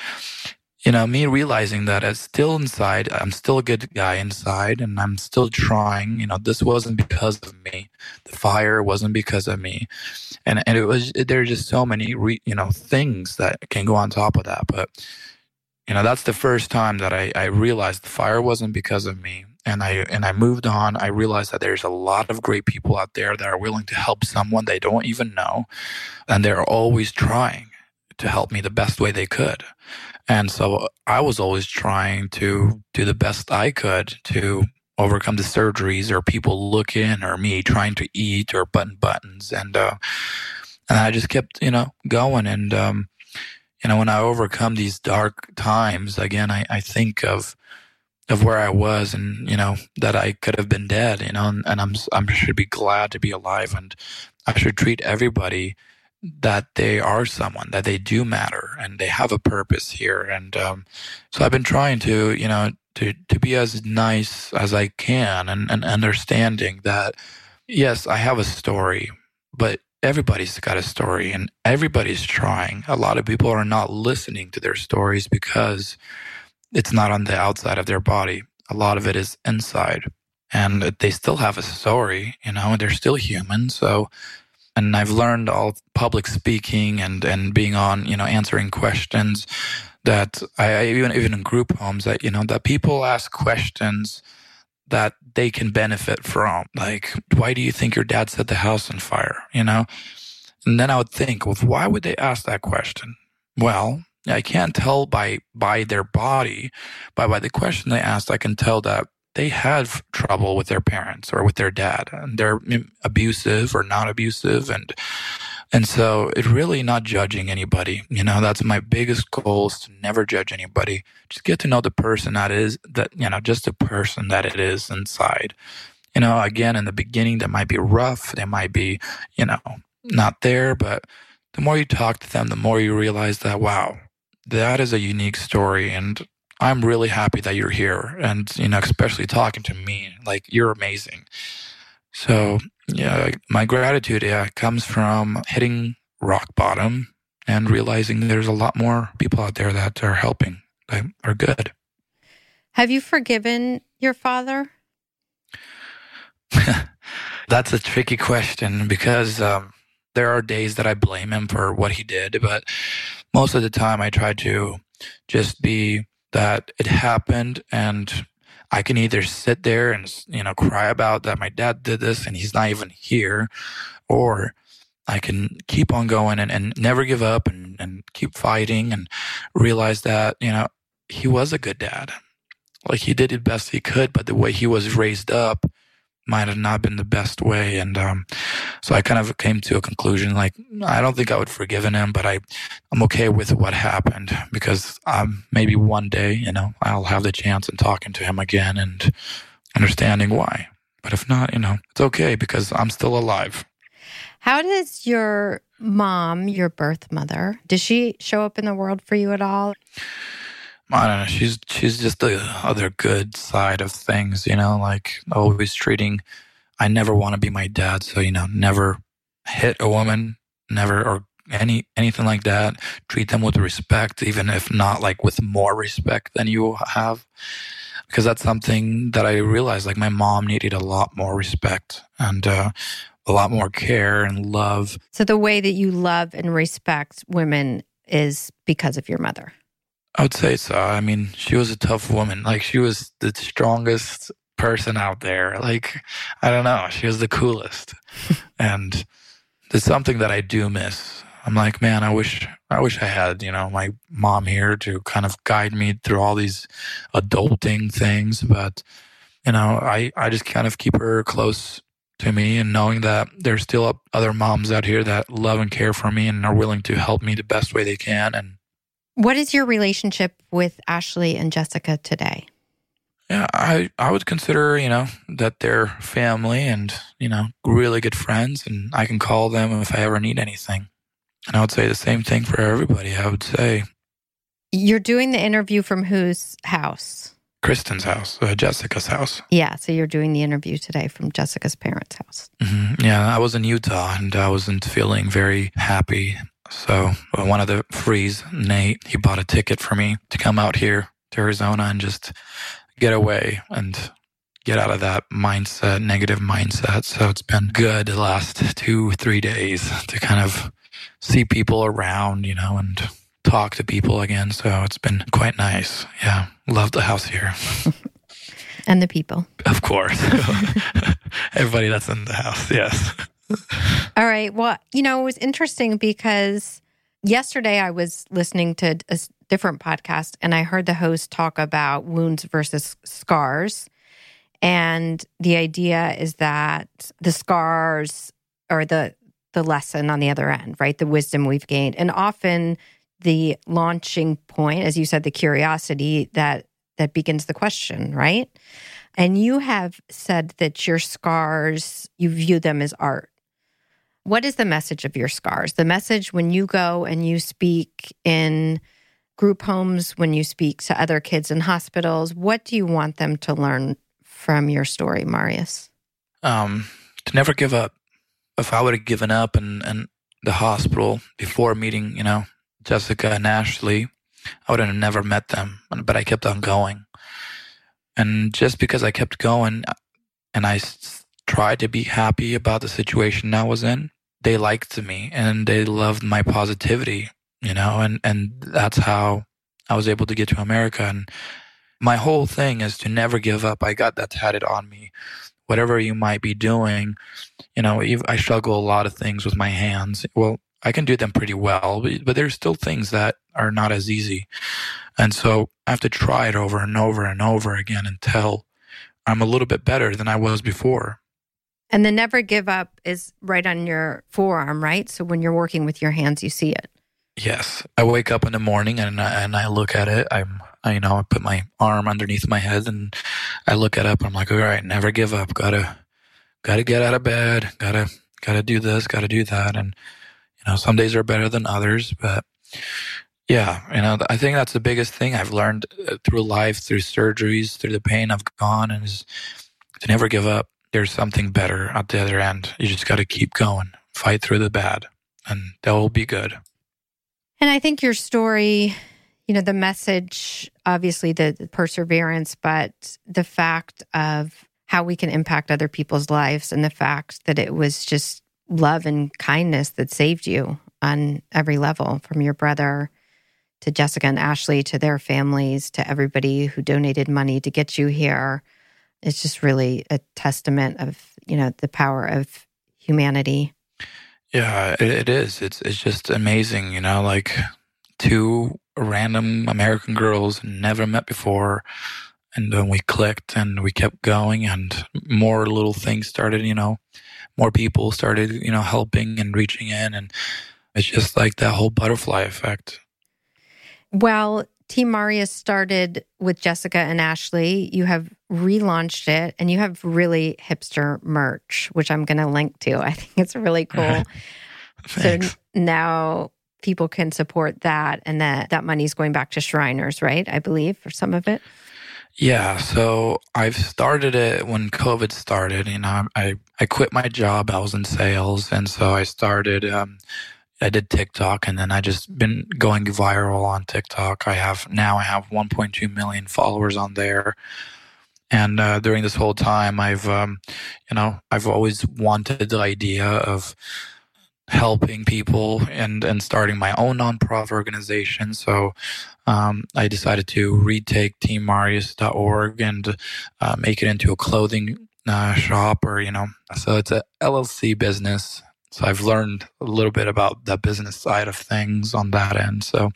you know, me realizing that it's still inside, I'm still a good guy inside and I'm still trying, you know, this wasn't because of me. The fire wasn't because of me. And, and it was, there are just so many, re, you know, things that can go on top of that. But, you know, that's the first time that I, I realized the fire wasn't because of me. And I, and I moved on. I realized that there's a lot of great people out there that are willing to help someone they don't even know. And they're always trying to help me the best way they could. And so I was always trying to do the best I could to overcome the surgeries or people looking or me trying to eat or button buttons. And, uh, and I just kept, you know, going. And, um, you know, when I overcome these dark times, again, I, I think of, of where I was and, you know, that I could have been dead, you know, and, and I'm, I should be glad to be alive and I should treat everybody that they are someone, that they do matter and they have a purpose here. And um, so I've been trying to, you know, to, to be as nice as I can and, and understanding that, yes, I have a story, but everybody's got a story and everybody's trying. A lot of people are not listening to their stories because it's not on the outside of their body. A lot of it is inside and they still have a story, you know, they're still human. So and I've learned all public speaking and and being on you know answering questions that I, even even in group homes that you know that people ask questions that they can benefit from. Like why do you think your dad set the house on fire? You know? And then I would think well why would they ask that question? Well I can't tell by by their body, but by the question they asked, I can tell that they have trouble with their parents or with their dad and they're abusive or not abusive and and so it's really not judging anybody you know? That's my biggest goal is to never judge anybody. Just get to know the person that is that you know just the person that it is inside. You know again in the beginning that might be rough they might be you know not there but the more you talk to them the more you realize that wow that is a unique story and I'm really happy that you're here and, you know, especially talking to me. Like, you're amazing. So, yeah, my gratitude yeah, comes from hitting rock bottom and realizing there's a lot more people out there that are helping, that are good. Have you forgiven your father? That's a tricky question because um, there are days that I blame him for what he did, but most of the time I try to just be that it happened and I can either sit there and, you know, cry about that my dad did this and he's not even here, or I can keep on going and, and never give up and, and keep fighting and realize that, you know, he was a good dad. Like he did the best he could, but the way he was raised up might have not been the best way. And um, so I kind of came to a conclusion like, I don't think I would forgiven him, but I, I'm okay with what happened because um, maybe one day, you know, I'll have the chance in talking to him again and understanding why. But if not, you know, it's okay because I'm still alive. How does your mom, your birth mother, does she show up in the world for you at all? I don't know. She's she's just the other good side of things, you know, like always treating. I never want to be my dad, so you know, never hit a woman, never or any anything like that. Treat them with respect, even if not like with more respect than you have, because that's something that I realized. Like my mom needed a lot more respect and uh, a lot more care and love. So the way that you love and respect women is because of your mother. I would say so. I mean, she was a tough woman. Like she was the strongest person out there. Like I don't know, she was the coolest. and it's something that I do miss. I'm like, man, I wish I wish I had, you know, my mom here to kind of guide me through all these adulting things, but you know, I I just kind of keep her close to me and knowing that there's still other moms out here that love and care for me and are willing to help me the best way they can and what is your relationship with Ashley and Jessica today? Yeah, I, I would consider, you know, that they're family and, you know, really good friends and I can call them if I ever need anything. And I would say the same thing for everybody, I would say. You're doing the interview from whose house? Kristen's house, uh, Jessica's house. Yeah, so you're doing the interview today from Jessica's parents' house. Mm-hmm. Yeah, I was in Utah and I wasn't feeling very happy So one of the frees, Nate, he bought a ticket for me to come out here to Arizona and just get away and get out of that mindset, negative mindset. So it's been good the last two, three days to kind of see people around, you know, and talk to people again. So it's been quite nice. Yeah. Love the house here. and the people. Of course. Everybody that's in the house. Yes. All right. Well, you know, it was interesting because yesterday I was listening to a different podcast and I heard the host talk about wounds versus scars. And the idea is that the scars are the the lesson on the other end, right? The wisdom we've gained. And often the launching point, as you said, the curiosity that that begins the question, right? And you have said that your scars, you view them as art. What is the message of your scars? The message when you go and you speak in group homes, when you speak to other kids in hospitals, what do you want them to learn from your story, Marius? Um, to never give up. If I would have given up in, the hospital before meeting, you know, Jessica and Ashley, I would have never met them, but I kept on going. And just because I kept going and I tried to be happy about the situation I was in, they liked me and they loved my positivity, you know, and, and that's how I was able to get to America. And my whole thing is to never give up. I got that tatted on me. Whatever you might be doing, you know, I struggle a lot of things with my hands. Well, I can do them pretty well, but, but there's still things that are not as easy. And so I have to try it over and over and over again until I'm a little bit better than I was before. And the never give up is right on your forearm, right? So when you're working with your hands, you see it. Yes, I wake up in the morning and I, and I look at it. I'm, I, you know, I put my arm underneath my head and I look it up. I'm like, all right, never give up. Gotta, gotta get out of bed. Gotta, gotta do this. Gotta do that. And you know, some days are better than others, but yeah, you know, I think that's the biggest thing I've learned uh, through life, through surgeries, through the pain I've gone, and is to never give up. There's something better at the other end. You just got to keep going, fight through the bad, and that will be good. And I think your story, you know, the message, obviously the, the perseverance, but the fact of how we can impact other people's lives and the fact that it was just love and kindness that saved you on every level from your brother to Jessica and Ashley to their families to everybody who donated money to get you here. It's just really a testament of, you know, the power of humanity. Yeah, it, it is. It's it's just amazing, you know, like two random American girls never met before and then we clicked and we kept going and more little things started, you know, more people started, you know, helping and reaching in. And it's just like that whole butterfly effect. Well, Team Marius started with Jessica and Ashley. You have relaunched it and you have really hipster merch, which I'm going to link to. I think it's really cool. so now people can support that and that that money is going back to Shriners, right? I believe for some of it. Yeah, so I've started it when COVID started. You know, I I quit my job. I was in sales, and so I started. Um, I did TikTok, and then I just been going viral on TikTok. I have now I have 1.2 million followers on there, and uh, during this whole time, I've um, you know I've always wanted the idea of helping people and and starting my own nonprofit organization. So um, I decided to retake teammarius.org and uh, make it into a clothing uh, shop, or you know, so it's a LLC business. So I've learned a little bit about the business side of things on that end. So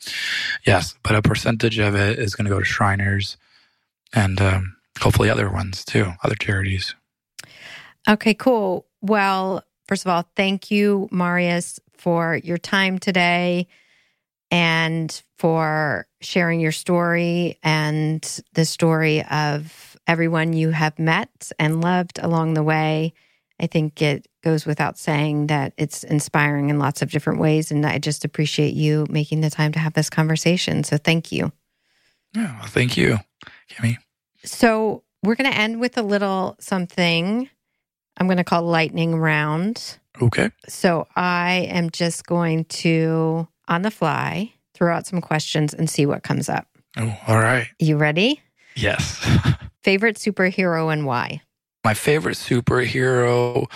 yes, but a percentage of it is going to go to Shriners and um, hopefully other ones too, other charities. Okay, cool. Well, First of all, thank you, Marius, for your time today and for sharing your story and the story of everyone you have met and loved along the way. I think it goes without saying that it's inspiring in lots of different ways. And I just appreciate you making the time to have this conversation. So thank you. Yeah, thank you, Kimmy. So we're going to end with a little something I'm going to call lightning round. Okay. So I am just going to, on the fly, throw out some questions and see what comes up. Oh, all right. You ready? Yes. Favorite superhero and why? My favorite superhero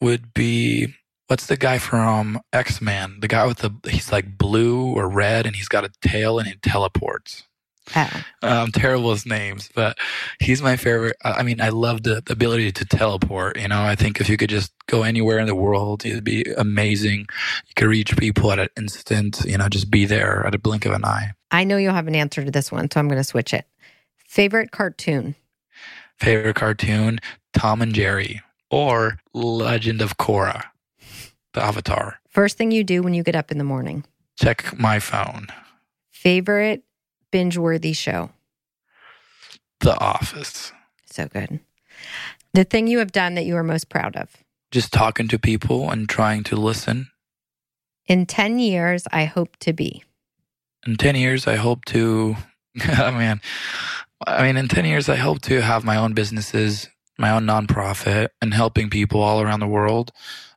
would be what's the guy from X Men? The guy with the he's like blue or red and he's got a tail and he teleports. Oh, uh, I'm terrible with names, but he's my favorite. I I mean, I love the ability to teleport. You know, I think if you could just go anywhere in the world, it'd be amazing. You could reach people at an instant. You know, just be there at a blink of an eye. I know you'll have an answer to this one, so I'm going to switch it. Favorite cartoon? Favorite cartoon: Tom and Jerry or Legend of Korra, the Avatar. First thing you do when you get up in the morning? Check my phone. Favorite binge worthy show? The Office. So good. The thing you have done that you are most proud of? Just talking to people and trying to listen. In 10 years, I hope to be. In 10 years, I hope to, oh man, I mean, in 10 years, I hope to have my own businesses, my own nonprofit, and helping people all around the world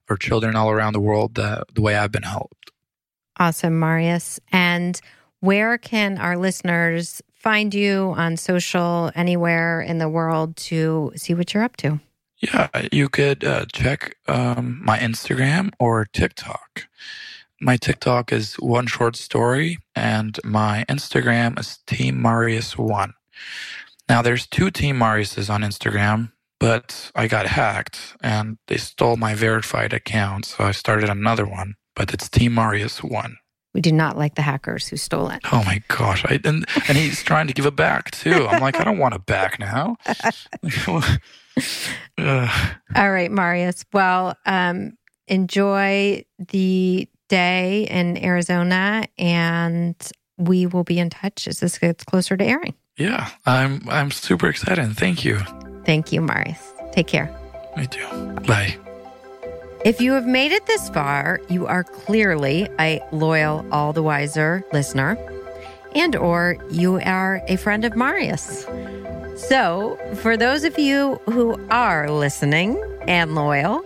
or children all around the world the, the way I've been helped. Awesome, Marius. And where can our listeners find you on social, anywhere in the world to see what you're up to? Yeah, you could uh, check um, my Instagram or TikTok. My TikTok is one short story, and my Instagram is Team Marius One. Now, there's two Team Mariuses on Instagram, but I got hacked and they stole my verified account, so I started another one. But it's Team Marius One. We do not like the hackers who stole it. Oh my gosh! I, and and he's trying to give it back too. I'm like, I don't want it back now. All right, Marius. Well, um, enjoy the day in Arizona, and we will be in touch as this gets closer to airing. Yeah, I'm I'm super excited. Thank you. Thank you, Marius. Take care. Me too. Bye. If you have made it this far, you are clearly a loyal, all the wiser listener, and or you are a friend of Marius. So, for those of you who are listening and loyal,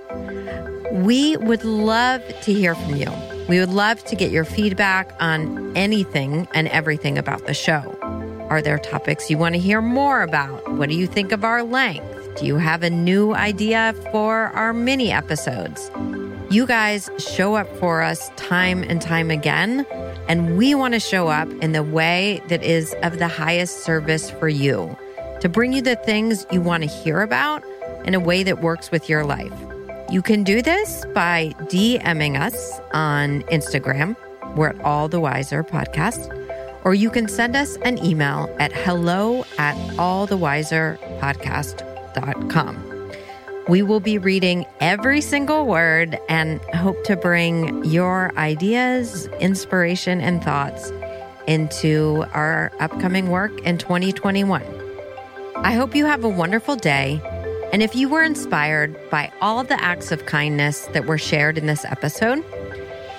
we would love to hear from you. We would love to get your feedback on anything and everything about the show. Are there topics you want to hear more about? What do you think of our length? Do you have a new idea for our mini episodes? You guys show up for us time and time again, and we want to show up in the way that is of the highest service for you to bring you the things you want to hear about in a way that works with your life. You can do this by DMing us on Instagram. We're at All the Wiser Podcast. Or you can send us an email at hello at allthewiserpodcast.com. We will be reading every single word and hope to bring your ideas, inspiration, and thoughts into our upcoming work in 2021. I hope you have a wonderful day. And if you were inspired by all the acts of kindness that were shared in this episode,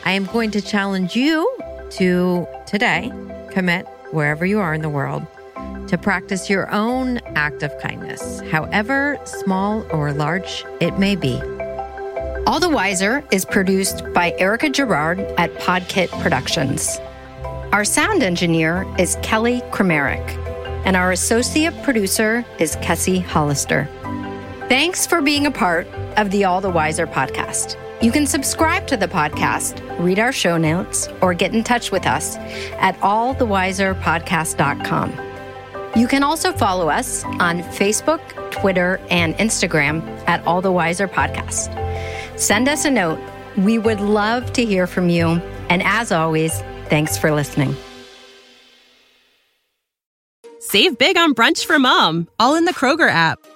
I am going to challenge you to today commit wherever you are in the world to practice your own act of kindness, however small or large it may be. All the Wiser is produced by Erica Gerard at Podkit Productions. Our sound engineer is Kelly Kramerick, and our associate producer is Kessie Hollister. Thanks for being a part of the All the Wiser podcast. You can subscribe to the podcast, read our show notes, or get in touch with us at allthewiserpodcast.com. You can also follow us on Facebook, Twitter, and Instagram at All the Wiser Podcast. Send us a note. We would love to hear from you. And as always, thanks for listening. Save big on brunch for mom, all in the Kroger app.